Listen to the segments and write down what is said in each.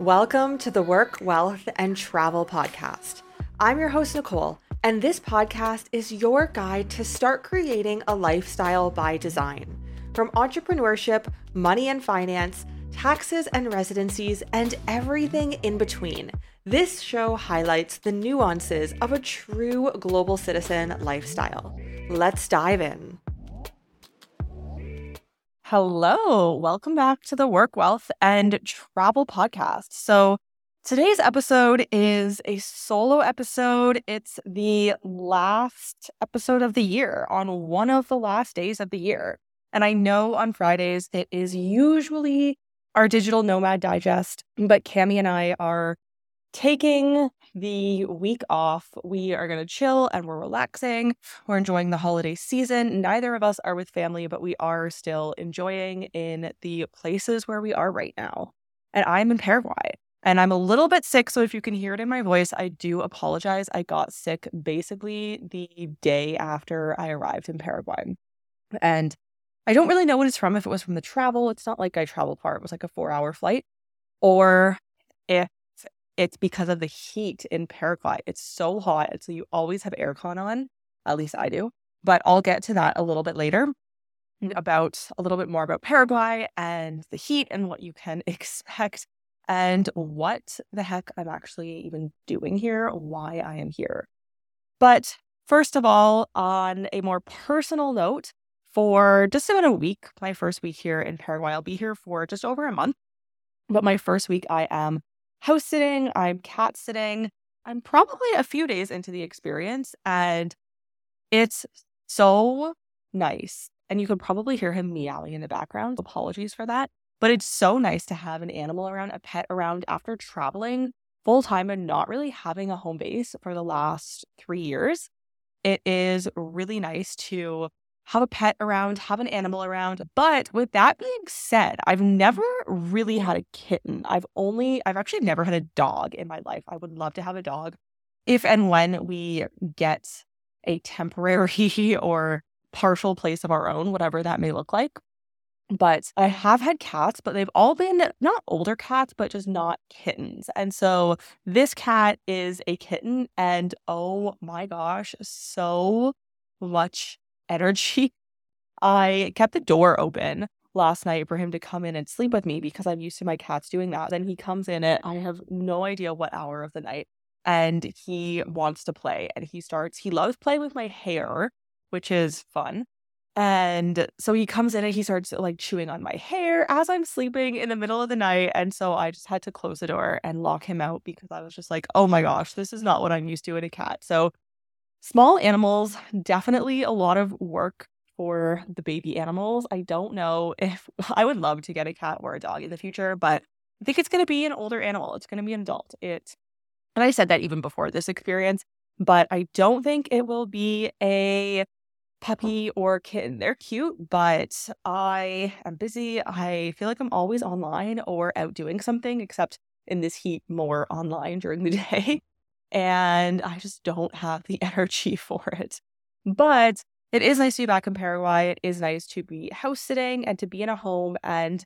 Welcome to the Work, Wealth, and Travel Podcast. I'm your host, Nicole, and this podcast is your guide to start creating a lifestyle by design. From entrepreneurship, money and finance, taxes and residencies, and everything in between. This show highlights the nuances of a true global citizen lifestyle. Let's dive in. Hello, welcome back to the Work, Wealth, and Travel Podcast. So, today's episode is a solo episode. It's the last episode of the year on one of the last days of the year. And I know on Fridays it is usually our digital nomad digest, but Cami and I are taking the week off. We are going to chill and we're relaxing. We're enjoying the holiday season. Neither of us are with family, but we are still enjoying in the places where we are right now. And I'm in Paraguay and I'm a little bit sick. So if you can hear it in my voice, I do apologize. I got sick basically the day after I arrived in Paraguay. And I don't really know what it's from. If it was from the travel, it's not like I traveled far. It was like a four hour flight. Or if it's because of the heat in Paraguay. It's so hot. So you always have aircon on. At least I do. But I'll get to that a little bit later mm-hmm. about a little bit more about Paraguay and the heat and what you can expect and what the heck I'm actually even doing here, why I am here. But first of all, on a more personal note, for just about a week, my first week here in Paraguay, I'll be here for just over a month. But my first week, I am house sitting, I'm cat sitting. I'm probably a few days into the experience and it's so nice. And you could probably hear him meowing in the background. Apologies for that. But it's so nice to have an animal around, a pet around after traveling full time and not really having a home base for the last three years. It is really nice to have a pet around, have an animal around. But with that being said, I've never really had a kitten. I've only, I've actually never had a dog in my life. I would love to have a dog if and when we get a temporary or partial place of our own, whatever that may look like. But I have had cats, but they've all been not older cats, but just not kittens. And so this cat is a kitten. And oh my gosh, so much energy. I kept the door open last night for him to come in and sleep with me because I'm used to my cats doing that. Then he comes in at I have no idea what hour of the night and he wants to play and he starts he loves playing with my hair, which is fun. And so he comes in and he starts like chewing on my hair as I'm sleeping in the middle of the night. And so I just had to close the door and lock him out because I was just like, oh my gosh, this is not what I'm used to in a cat. So Small animals, definitely a lot of work for the baby animals. I don't know if I would love to get a cat or a dog in the future, but I think it's going to be an older animal. It's going to be an adult. It, and I said that even before this experience, but I don't think it will be a puppy or kitten. They're cute, but I am busy. I feel like I'm always online or out doing something, except in this heat, more online during the day and I just don't have the energy for it. But it is nice to be back in Paraguay. It is nice to be house sitting and to be in a home. And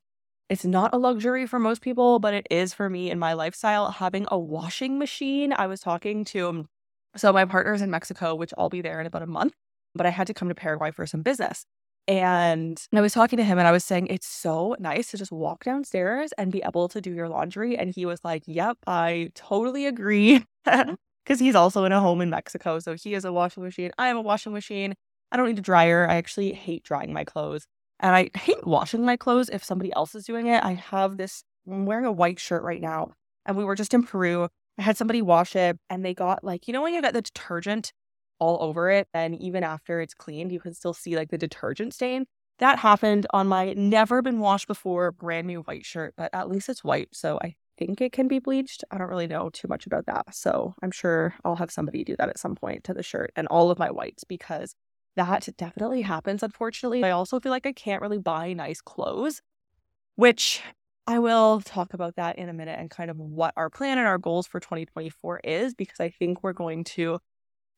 it's not a luxury for most people, but it is for me in my lifestyle. Having a washing machine, I was talking to, um, so my partner's in Mexico, which I'll be there in about a month, but I had to come to Paraguay for some business. And I was talking to him and I was saying, it's so nice to just walk downstairs and be able to do your laundry. And he was like, Yep, I totally agree. Mm-hmm. Because he's also in a home in Mexico. So he has a washing machine. I have a washing machine. I don't need a dryer. I actually hate drying my clothes. And I hate washing my clothes if somebody else is doing it. I have this, I'm wearing a white shirt right now. And we were just in Peru. I had somebody wash it and they got like, you know, when you get the detergent all over it. And even after it's cleaned, you can still see like the detergent stain. That happened on my never been washed before brand new white shirt, but at least it's white. So I think it can be bleached. I don't really know too much about that. So I'm sure I'll have somebody do that at some point to the shirt and all of my whites because that definitely happens, unfortunately. I also feel like I can't really buy nice clothes, which I will talk about that in a minute and kind of what our plan and our goals for 2024 is because I think we're going to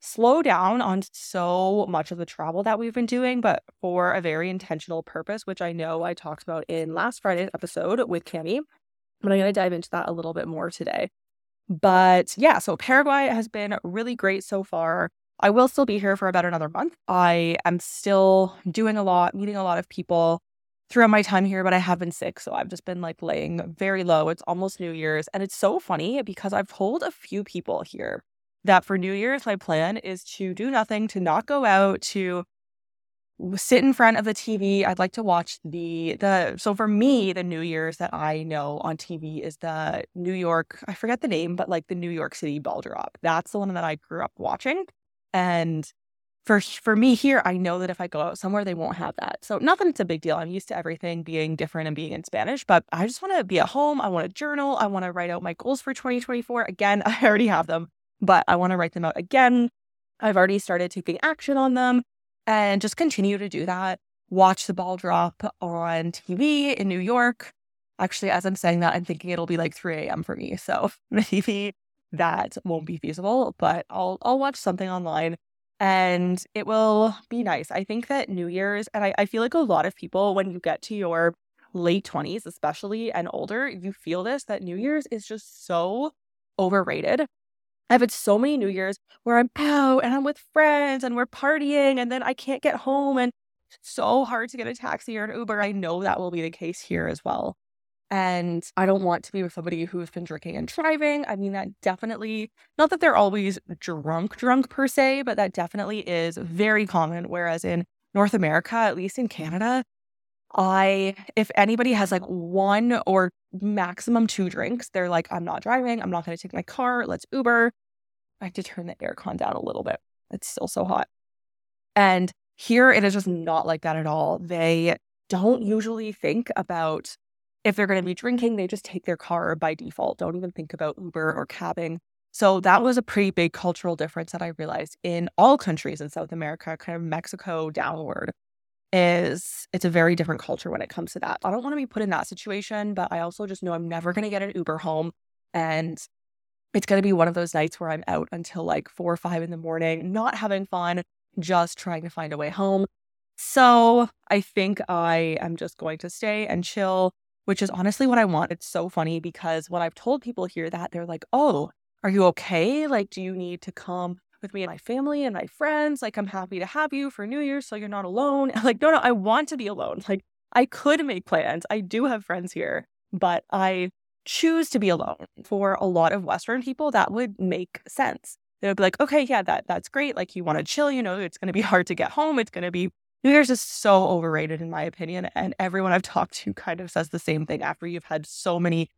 slow down on so much of the travel that we've been doing, but for a very intentional purpose, which I know I talked about in last Friday's episode with Cami. But I'm going to dive into that a little bit more today. But yeah, so Paraguay has been really great so far. I will still be here for about another month. I am still doing a lot, meeting a lot of people throughout my time here, but I have been sick. So I've just been like laying very low. It's almost New Year's. And it's so funny because I've told a few people here that for New Year's, my plan is to do nothing, to not go out, to sit in front of the TV. I'd like to watch the the so for me, the New Year's that I know on TV is the New York, I forget the name, but like the New York City ball drop. That's the one that I grew up watching. And for for me here, I know that if I go out somewhere, they won't have that. So nothing it's a big deal. I'm used to everything being different and being in Spanish, but I just want to be at home. I want to journal. I want to write out my goals for 2024. Again, I already have them, but I want to write them out again. I've already started taking action on them and just continue to do that. Watch the ball drop on TV in New York. Actually, as I'm saying that, I'm thinking it'll be like 3 a.m. for me. So maybe that won't be feasible, but I'll I'll watch something online and it will be nice. I think that New Year's, and I, I feel like a lot of people, when you get to your late 20s, especially and older, you feel this that New Year's is just so overrated. I've had so many New Year's where I'm out and I'm with friends and we're partying and then I can't get home and so hard to get a taxi or an Uber. I know that will be the case here as well. And I don't want to be with somebody who's been drinking and driving. I mean, that definitely, not that they're always drunk, drunk per se, but that definitely is very common. Whereas in North America, at least in Canada, I, if anybody has like one or maximum two drinks, they're like, I'm not driving. I'm not going to take my car. Let's Uber. I have to turn the aircon down a little bit. It's still so hot. And here it is just not like that at all. They don't usually think about if they're going to be drinking, they just take their car by default, don't even think about Uber or cabbing. So that was a pretty big cultural difference that I realized in all countries in South America, kind of Mexico downward, is it's a very different culture when it comes to that. I don't want to be put in that situation, but I also just know I'm never going to get an Uber home. And it's going to be one of those nights where I'm out until like four or five in the morning, not having fun, just trying to find a way home. So I think I am just going to stay and chill which is honestly what I want. It's so funny because when I've told people here that, they're like, oh, are you okay? Like, do you need to come with me and my family and my friends? Like, I'm happy to have you for New Year's so you're not alone. like, no, no, I want to be alone. Like, I could make plans. I do have friends here, but I choose to be alone. For a lot of Western people, that would make sense. They would be like, okay, yeah, that that's great. Like you want to chill, you know, it's gonna be hard to get home. It's gonna be New Year's is so overrated, in my opinion. And everyone I've talked to kind of says the same thing after you've had so many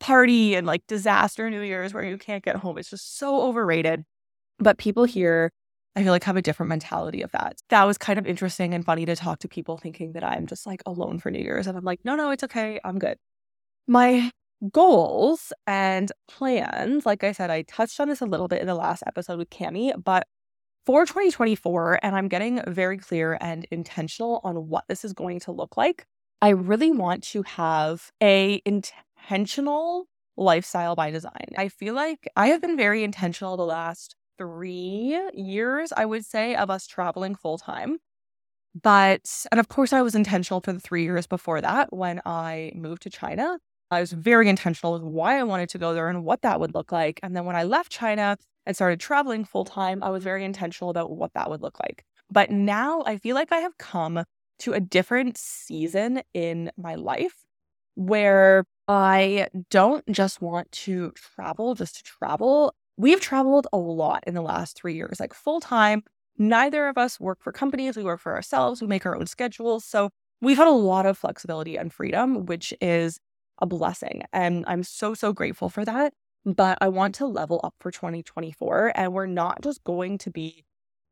party and like disaster New Year's where you can't get home. It's just so overrated. But people here, I feel like, have a different mentality of that. That was kind of interesting and funny to talk to people thinking that I'm just like alone for New Year's. And I'm like, no, no, it's okay. I'm good. My goals and plans, like I said, I touched on this a little bit in the last episode with Cami, but for 2024, and I'm getting very clear and intentional on what this is going to look like. I really want to have a intentional lifestyle by design. I feel like I have been very intentional the last three years, I would say, of us traveling full time. But, and of course, I was intentional for the three years before that when I moved to China. I was very intentional with why I wanted to go there and what that would look like. And then when I left China, and started traveling full time, I was very intentional about what that would look like. But now I feel like I have come to a different season in my life where I don't just want to travel just to travel. We've traveled a lot in the last three years, like full time. Neither of us work for companies, we work for ourselves, we make our own schedules. So we've had a lot of flexibility and freedom, which is a blessing. And I'm so, so grateful for that but I want to level up for 2024. And we're not just going to be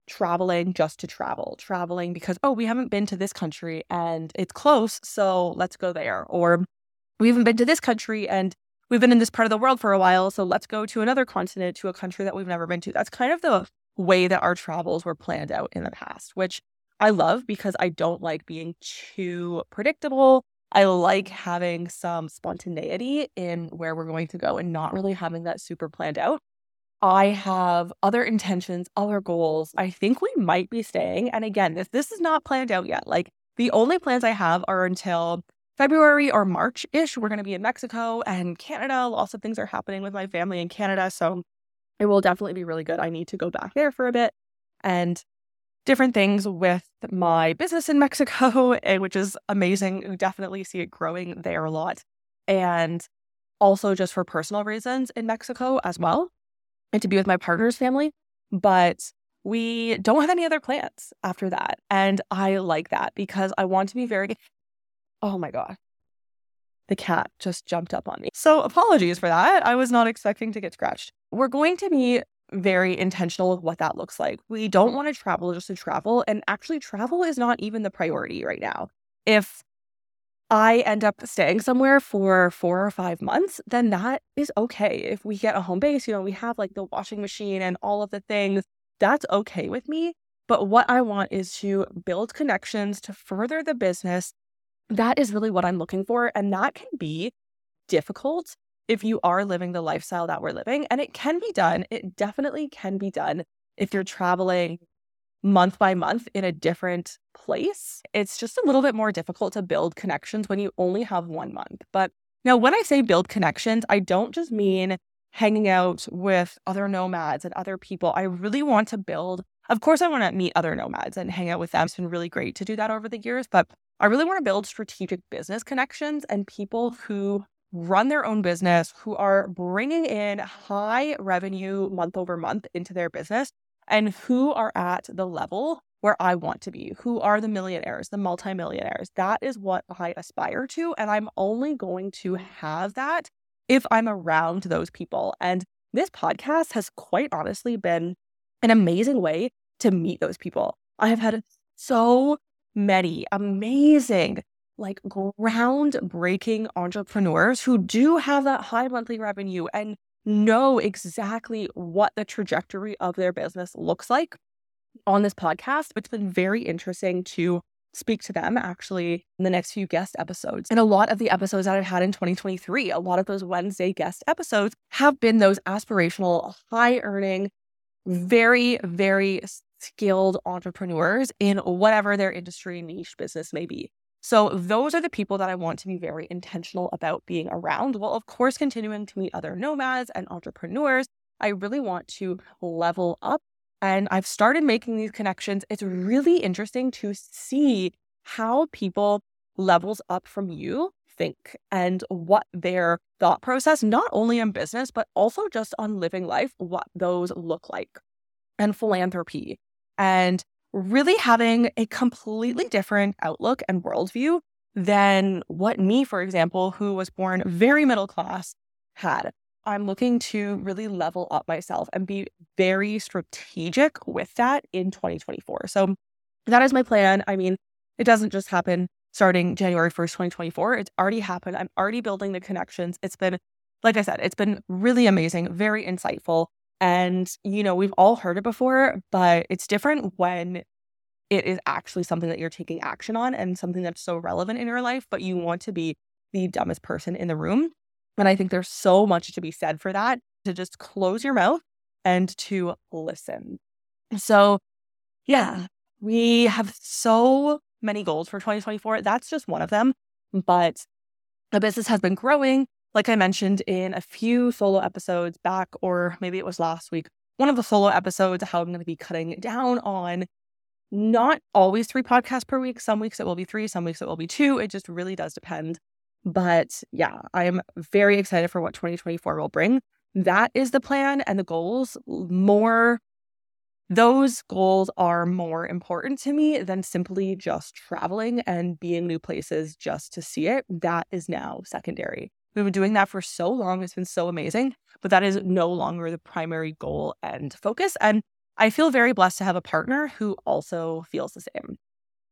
traveling just to travel, traveling because, oh, we haven't been to this country and it's close. So let's go there. Or we haven't been to this country and we've been in this part of the world for a while. So let's go to another continent, to a country that we've never been to. That's kind of the way that our travels were planned out in the past, which I love because I don't like being too predictable I like having some spontaneity in where we're going to go and not really having that super planned out. I have other intentions, other goals. I think we might be staying. And again, this this is not planned out yet. Like the only plans I have are until February or March ish, we're going to be in Mexico and Canada. Lots of things are happening with my family in Canada. So it will definitely be really good. I need to go back there for a bit and different things with my business in Mexico, eh, which is amazing. We definitely see it growing there a lot. And also just for personal reasons in Mexico as well, and to be with my partner's family. But we don't have any other plans after that. And I like that because I want to be very, oh my God. The cat just jumped up on me. So apologies for that. I was not expecting to get scratched. We're going to be very intentional with what that looks like. We don't want to travel just to travel. And actually, travel is not even the priority right now. If I end up staying somewhere for four or five months, then that is okay. If we get a home base, you know, we have like the washing machine and all of the things, that's okay with me. But what I want is to build connections to further the business. That is really what I'm looking for. And that can be difficult if you are living the lifestyle that we're living. And it can be done. It definitely can be done if you're traveling month by month in a different place. It's just a little bit more difficult to build connections when you only have one month. But now, when I say build connections, I don't just mean hanging out with other nomads and other people. I really want to build, of course, I want to meet other nomads and hang out with them. It's been really great to do that over the years, but I really want to build strategic business connections and people who run their own business, who are bringing in high revenue month over month into their business and who are at the level where I want to be, who are the millionaires, the multimillionaires. That is what I aspire to. And I'm only going to have that if I'm around those people. And this podcast has quite honestly been an amazing way to meet those people. I have had so many amazing, like groundbreaking entrepreneurs who do have that high monthly revenue and know exactly what the trajectory of their business looks like on this podcast. It's been very interesting to speak to them actually in the next few guest episodes. And a lot of the episodes that I've had in 2023, a lot of those Wednesday guest episodes have been those aspirational, high earning, very, very skilled entrepreneurs in whatever their industry niche business may be. So those are the people that I want to be very intentional about being around. Well, of course, continuing to meet other nomads and entrepreneurs. I really want to level up and I've started making these connections. It's really interesting to see how people levels up from you think and what their thought process, not only in business, but also just on living life, what those look like and philanthropy and really having a completely different outlook and worldview than what me, for example, who was born very middle class, had. I'm looking to really level up myself and be very strategic with that in 2024. So that is my plan. I mean, it doesn't just happen starting January 1st, 2024. It's already happened. I'm already building the connections. It's been, like I said, it's been really amazing, very insightful. And, you know, we've all heard it before, but it's different when it is actually something that you're taking action on and something that's so relevant in your life, but you want to be the dumbest person in the room. And I think there's so much to be said for that to just close your mouth and to listen. So, yeah, we have so many goals for 2024. That's just one of them. But the business has been growing like I mentioned in a few solo episodes back, or maybe it was last week, one of the solo episodes, how I'm going to be cutting down on not always three podcasts per week. Some weeks it will be three, some weeks it will be two. It just really does depend. But yeah, I am very excited for what 2024 will bring. That is the plan and the goals. More, those goals are more important to me than simply just traveling and being new places just to see it. That is now secondary. We've been doing that for so long. It's been so amazing, but that is no longer the primary goal and focus. And I feel very blessed to have a partner who also feels the same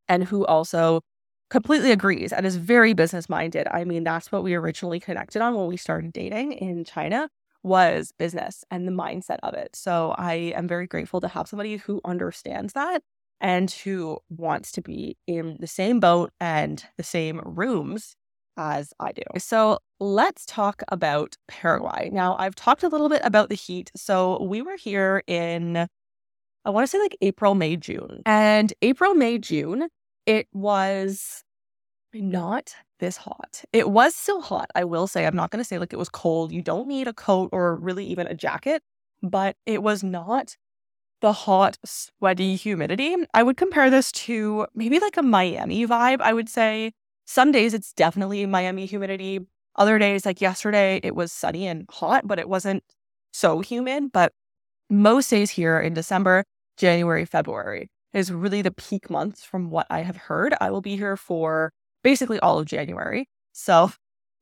and who also completely agrees and is very business minded. I mean, that's what we originally connected on when we started dating in China was business and the mindset of it. So I am very grateful to have somebody who understands that and who wants to be in the same boat and the same rooms as I do. So let's talk about Paraguay. Now, I've talked a little bit about the heat. So we were here in, I want to say like April, May, June. And April, May, June, it was not this hot. It was still hot, I will say. I'm not going to say like it was cold. You don't need a coat or really even a jacket, but it was not the hot, sweaty humidity. I would compare this to maybe like a Miami vibe. I would say some days it's definitely Miami humidity. Other days, like yesterday, it was sunny and hot, but it wasn't so humid. But most days here in December, January, February is really the peak months from what I have heard. I will be here for basically all of January. So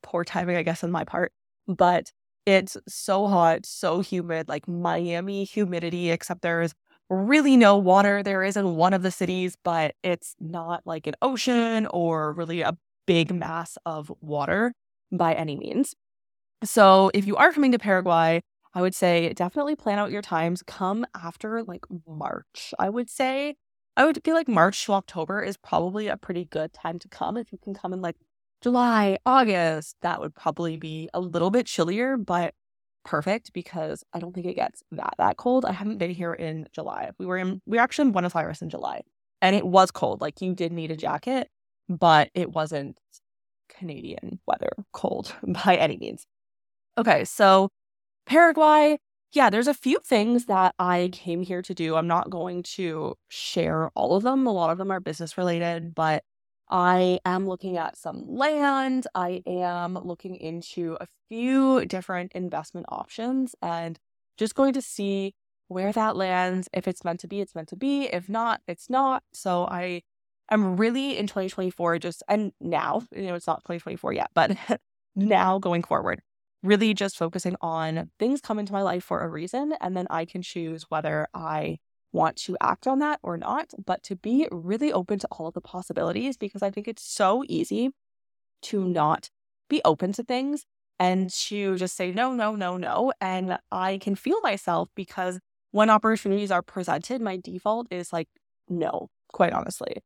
poor timing, I guess, on my part. But it's so hot, so humid, like Miami humidity, except there's really no water. There is in one of the cities, but it's not like an ocean or really a big mass of water by any means. So if you are coming to Paraguay, I would say definitely plan out your times. Come after like March, I would say. I would feel like March to October is probably a pretty good time to come. If you can come in like July, August, that would probably be a little bit chillier, but perfect because I don't think it gets that that cold. I haven't been here in July. We were in we were actually in Buenos Aires in July, and it was cold. Like you did need a jacket, but it wasn't Canadian weather cold by any means. Okay, so Paraguay, yeah, there's a few things that I came here to do. I'm not going to share all of them. A lot of them are business related, but I am looking at some land. I am looking into a few different investment options and just going to see where that lands. If it's meant to be, it's meant to be. If not, it's not. So I am really in 2024, just and now, you know, it's not 2024 yet, but now going forward, really just focusing on things come into my life for a reason. And then I can choose whether I want to act on that or not, but to be really open to all of the possibilities because I think it's so easy to not be open to things and to just say no, no, no, no. And I can feel myself because when opportunities are presented, my default is like, no, quite honestly.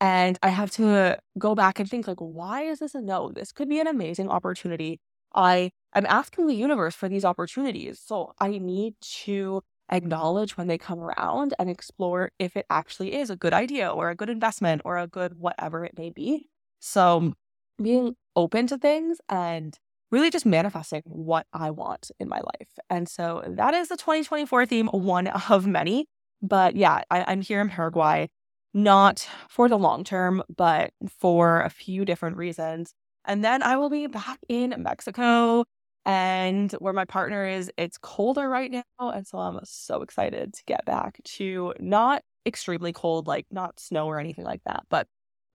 And I have to go back and think, like, why is this a no? This could be an amazing opportunity. I am asking the universe for these opportunities. So I need to acknowledge when they come around and explore if it actually is a good idea or a good investment or a good whatever it may be. So being open to things and really just manifesting what I want in my life. And so that is the 2024 theme, one of many. But yeah, I, am here in Paraguay, not for the long term, but for a few different reasons. And then I will be back in Mexico and where my partner is, it's colder right now. And so I'm so excited to get back to not extremely cold, like not snow or anything like that, but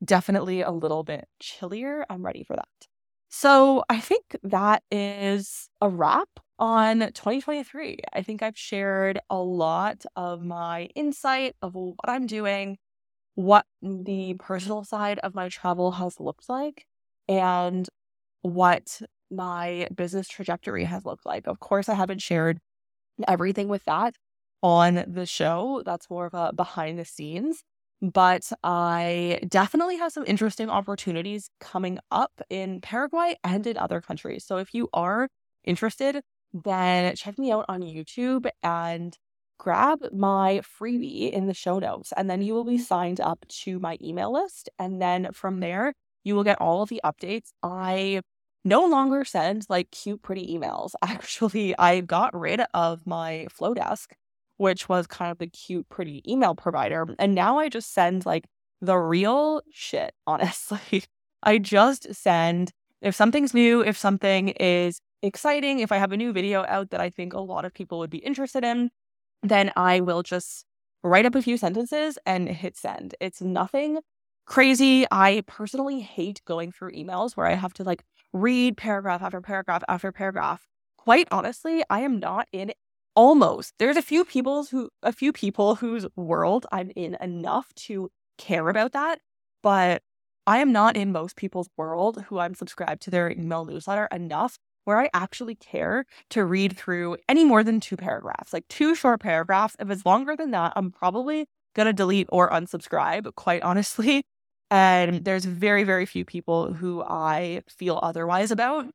definitely a little bit chillier. I'm ready for that. So I think that is a wrap on 2023. I think I've shared a lot of my insight of what I'm doing, what the personal side of my travel has looked like, and what my business trajectory has looked like. Of course, I haven't shared everything with that on the show. That's more of a behind the scenes. But I definitely have some interesting opportunities coming up in Paraguay and in other countries. So if you are interested, then check me out on YouTube and grab my freebie in the show notes. And then you will be signed up to my email list. And then from there, you will get all of the updates. I no longer send like cute, pretty emails. Actually, I got rid of my Flodesk, which was kind of the cute, pretty email provider. And now I just send like the real shit, honestly. I just send if something's new, if something is exciting, if I have a new video out that I think a lot of people would be interested in, then I will just write up a few sentences and hit send. It's nothing crazy. I personally hate going through emails where I have to like read paragraph after paragraph after paragraph. Quite honestly, I am not in almost. There's a few people who a few people whose world I'm in enough to care about that, but I am not in most people's world who I'm subscribed to their email newsletter enough where I actually care to read through any more than two paragraphs, like two short paragraphs. If it's longer than that, I'm probably going to delete or unsubscribe, quite honestly. And there's very, very few people who I feel otherwise about.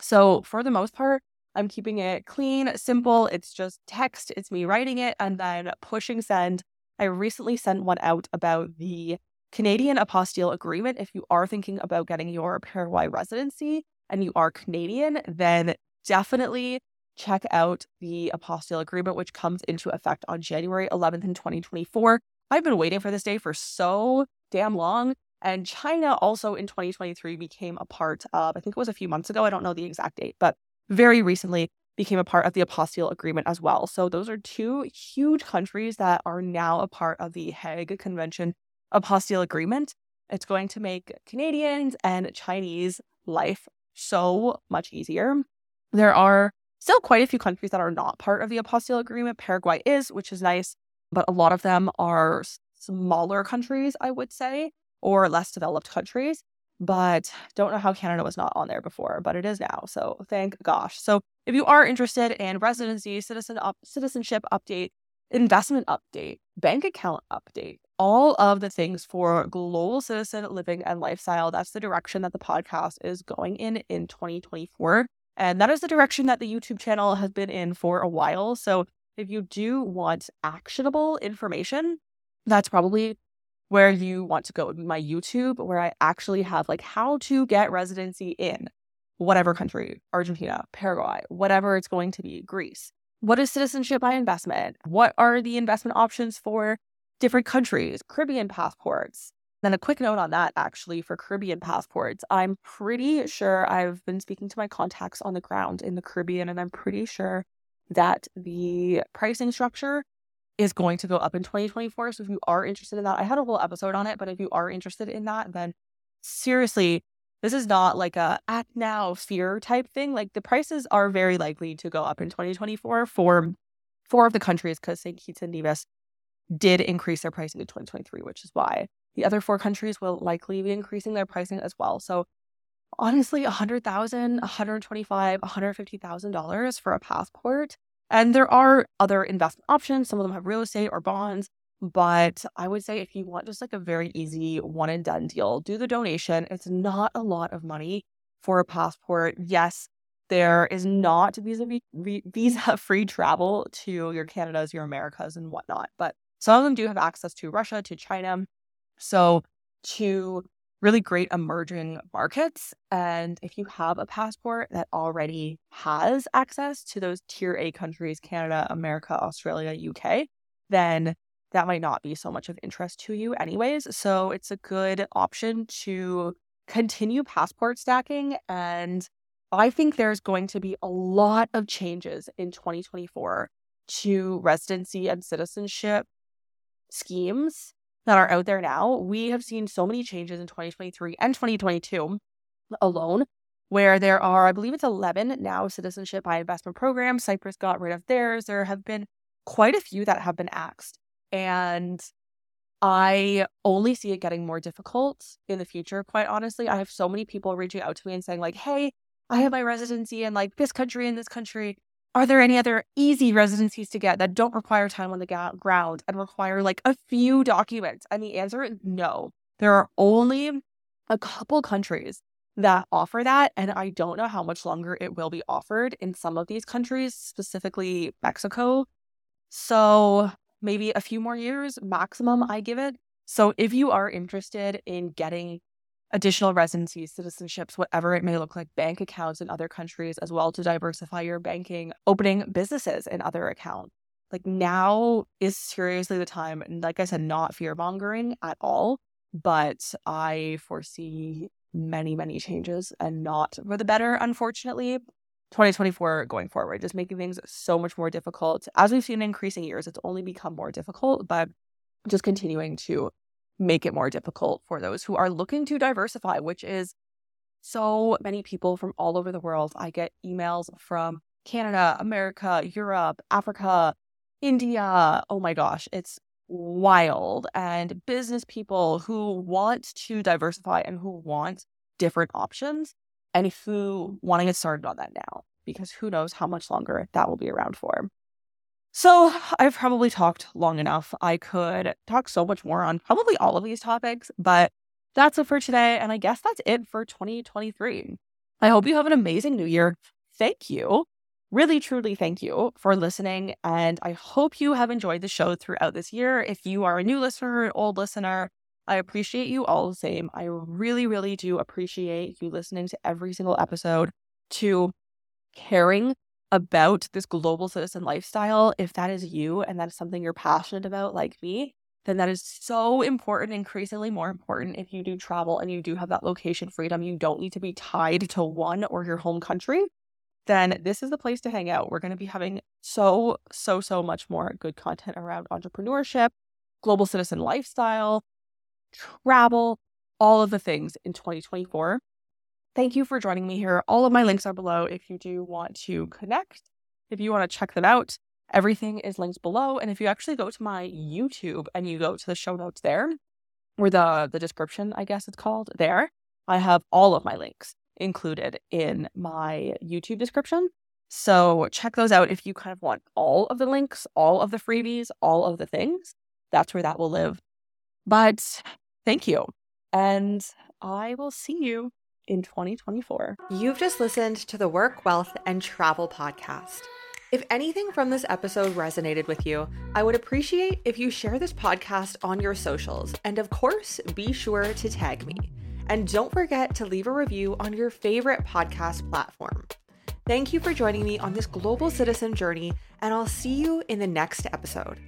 So, for the most part, I'm keeping it clean, simple. It's just text, it's me writing it and then pushing send. I recently sent one out about the Canadian apostille agreement. If you are thinking about getting your Paraguay residency and you are Canadian, then definitely check out the apostille agreement, which comes into effect on January 11th in 2024. I've been waiting for this day for so damn long. And China also in 2023 became a part of, I think it was a few months ago. I don't know the exact date, but very recently became a part of the apostille agreement as well. So those are two huge countries that are now a part of the Hague Convention apostille agreement. It's going to make Canadians and Chinese life so much easier. There are still quite a few countries that are not part of the apostille agreement. Paraguay is, which is nice, but a lot of them are smaller countries, I would say, or less developed countries. But don't know how Canada was not on there before, but it is now. So thank gosh. So if you are interested in residency, citizen up, citizenship update, investment update, bank account update, all of the things for global citizen living and lifestyle. That's the direction that the podcast is going in in 2024. And that is the direction that the YouTube channel has been in for a while. So if you do want actionable information, that's probably where you want to go. My YouTube, where I actually have like how to get residency in whatever country, Argentina, Paraguay, whatever it's going to be, Greece. What is citizenship by investment? What are the investment options for different countries, Caribbean passports. Then a quick note on that actually for Caribbean passports. I'm pretty sure I've been speaking to my contacts on the ground in the Caribbean, and I'm pretty sure that the pricing structure is going to go up in 2024. So if you are interested in that, I had a whole episode on it, but if you are interested in that, then seriously, this is not like a act now fear type thing. Like the prices are very likely to go up in 2024 for four of the countries because St. Kitts and Nevis did increase their pricing in 2023, which is why the other four countries will likely be increasing their pricing as well. So honestly, hundred thousand, a hundred twenty-five, a hundred fifty thousand dollars for a passport. And there are other investment options. Some of them have real estate or bonds. But I would say if you want just like a very easy one and done deal, do the donation. It's not a lot of money for a passport. Yes, there is not visa visa free travel to your Canadas, your Americas, and whatnot. But some of them do have access to Russia, to China. So, to really great emerging markets. And if you have a passport that already has access to those tier A countries, Canada, America, Australia, UK, then that might not be so much of interest to you, anyways. So, it's a good option to continue passport stacking. And I think there's going to be a lot of changes in 2024 to residency and citizenship schemes that are out there now, we have seen so many changes in 2023 and 2022 alone, where there are, I believe it's 11 now citizenship by investment programs. Cyprus got rid of theirs. There have been quite a few that have been axed. And I only see it getting more difficult in the future, quite honestly. I have so many people reaching out to me and saying, like, hey, I have my residency in like this country and this country. Are there any other easy residencies to get that don't require time on the ga- ground and require like a few documents? And the answer is no. There are only a couple countries that offer that. And I don't know how much longer it will be offered in some of these countries, specifically Mexico. So maybe a few more years maximum, I give it. So if you are interested in getting additional residencies, citizenships, whatever it may look like, bank accounts in other countries as well to diversify your banking, opening businesses in other accounts. Like now is seriously the time. And like I said, not fear mongering at all, but I foresee many, many changes and not for the better, unfortunately. 2024 going forward, just making things so much more difficult. As we've seen in increasing years, it's only become more difficult, but just continuing to make it more difficult for those who are looking to diversify, which is so many people from all over the world. I get emails from Canada, America, Europe, Africa, India. Oh my gosh, it's wild. And business people who want to diversify and who want different options and who want to get started on that now because who knows how much longer that will be around for. So I've probably talked long enough. I could talk so much more on probably all of these topics, but that's it for today. And I guess that's it for 2023. I hope you have an amazing new year. Thank you. Really, truly thank you for listening. And I hope you have enjoyed the show throughout this year. If you are a new listener, or an old listener, I appreciate you all the same. I really, really do appreciate you listening to every single episode, to caring about this global citizen lifestyle. If that is you and that is something you're passionate about, like me, then that is so important, increasingly more important if you do travel and you do have that location freedom. You don't need to be tied to one or your home country. Then this is the place to hang out. We're going to be having so, so, so much more good content around entrepreneurship, global citizen lifestyle, travel, all of the things in 2024. Thank you for joining me here. All of my links are below if you do want to connect, if you want to check them out. Everything is linked below. And if you actually go to my YouTube and you go to the show notes there, or the, the description, I guess it's called, there, I have all of my links included in my YouTube description. So check those out if you kind of want all of the links, all of the freebies, all of the things. That's where that will live. But thank you. And I will see you in 2024. You've just listened to the Work, Wealth, and Travel podcast. If anything from this episode resonated with you, I would appreciate if you share this podcast on your socials. And of course, be sure to tag me. And don't forget to leave a review on your favorite podcast platform. Thank you for joining me on this global citizen journey, and I'll see you in the next episode.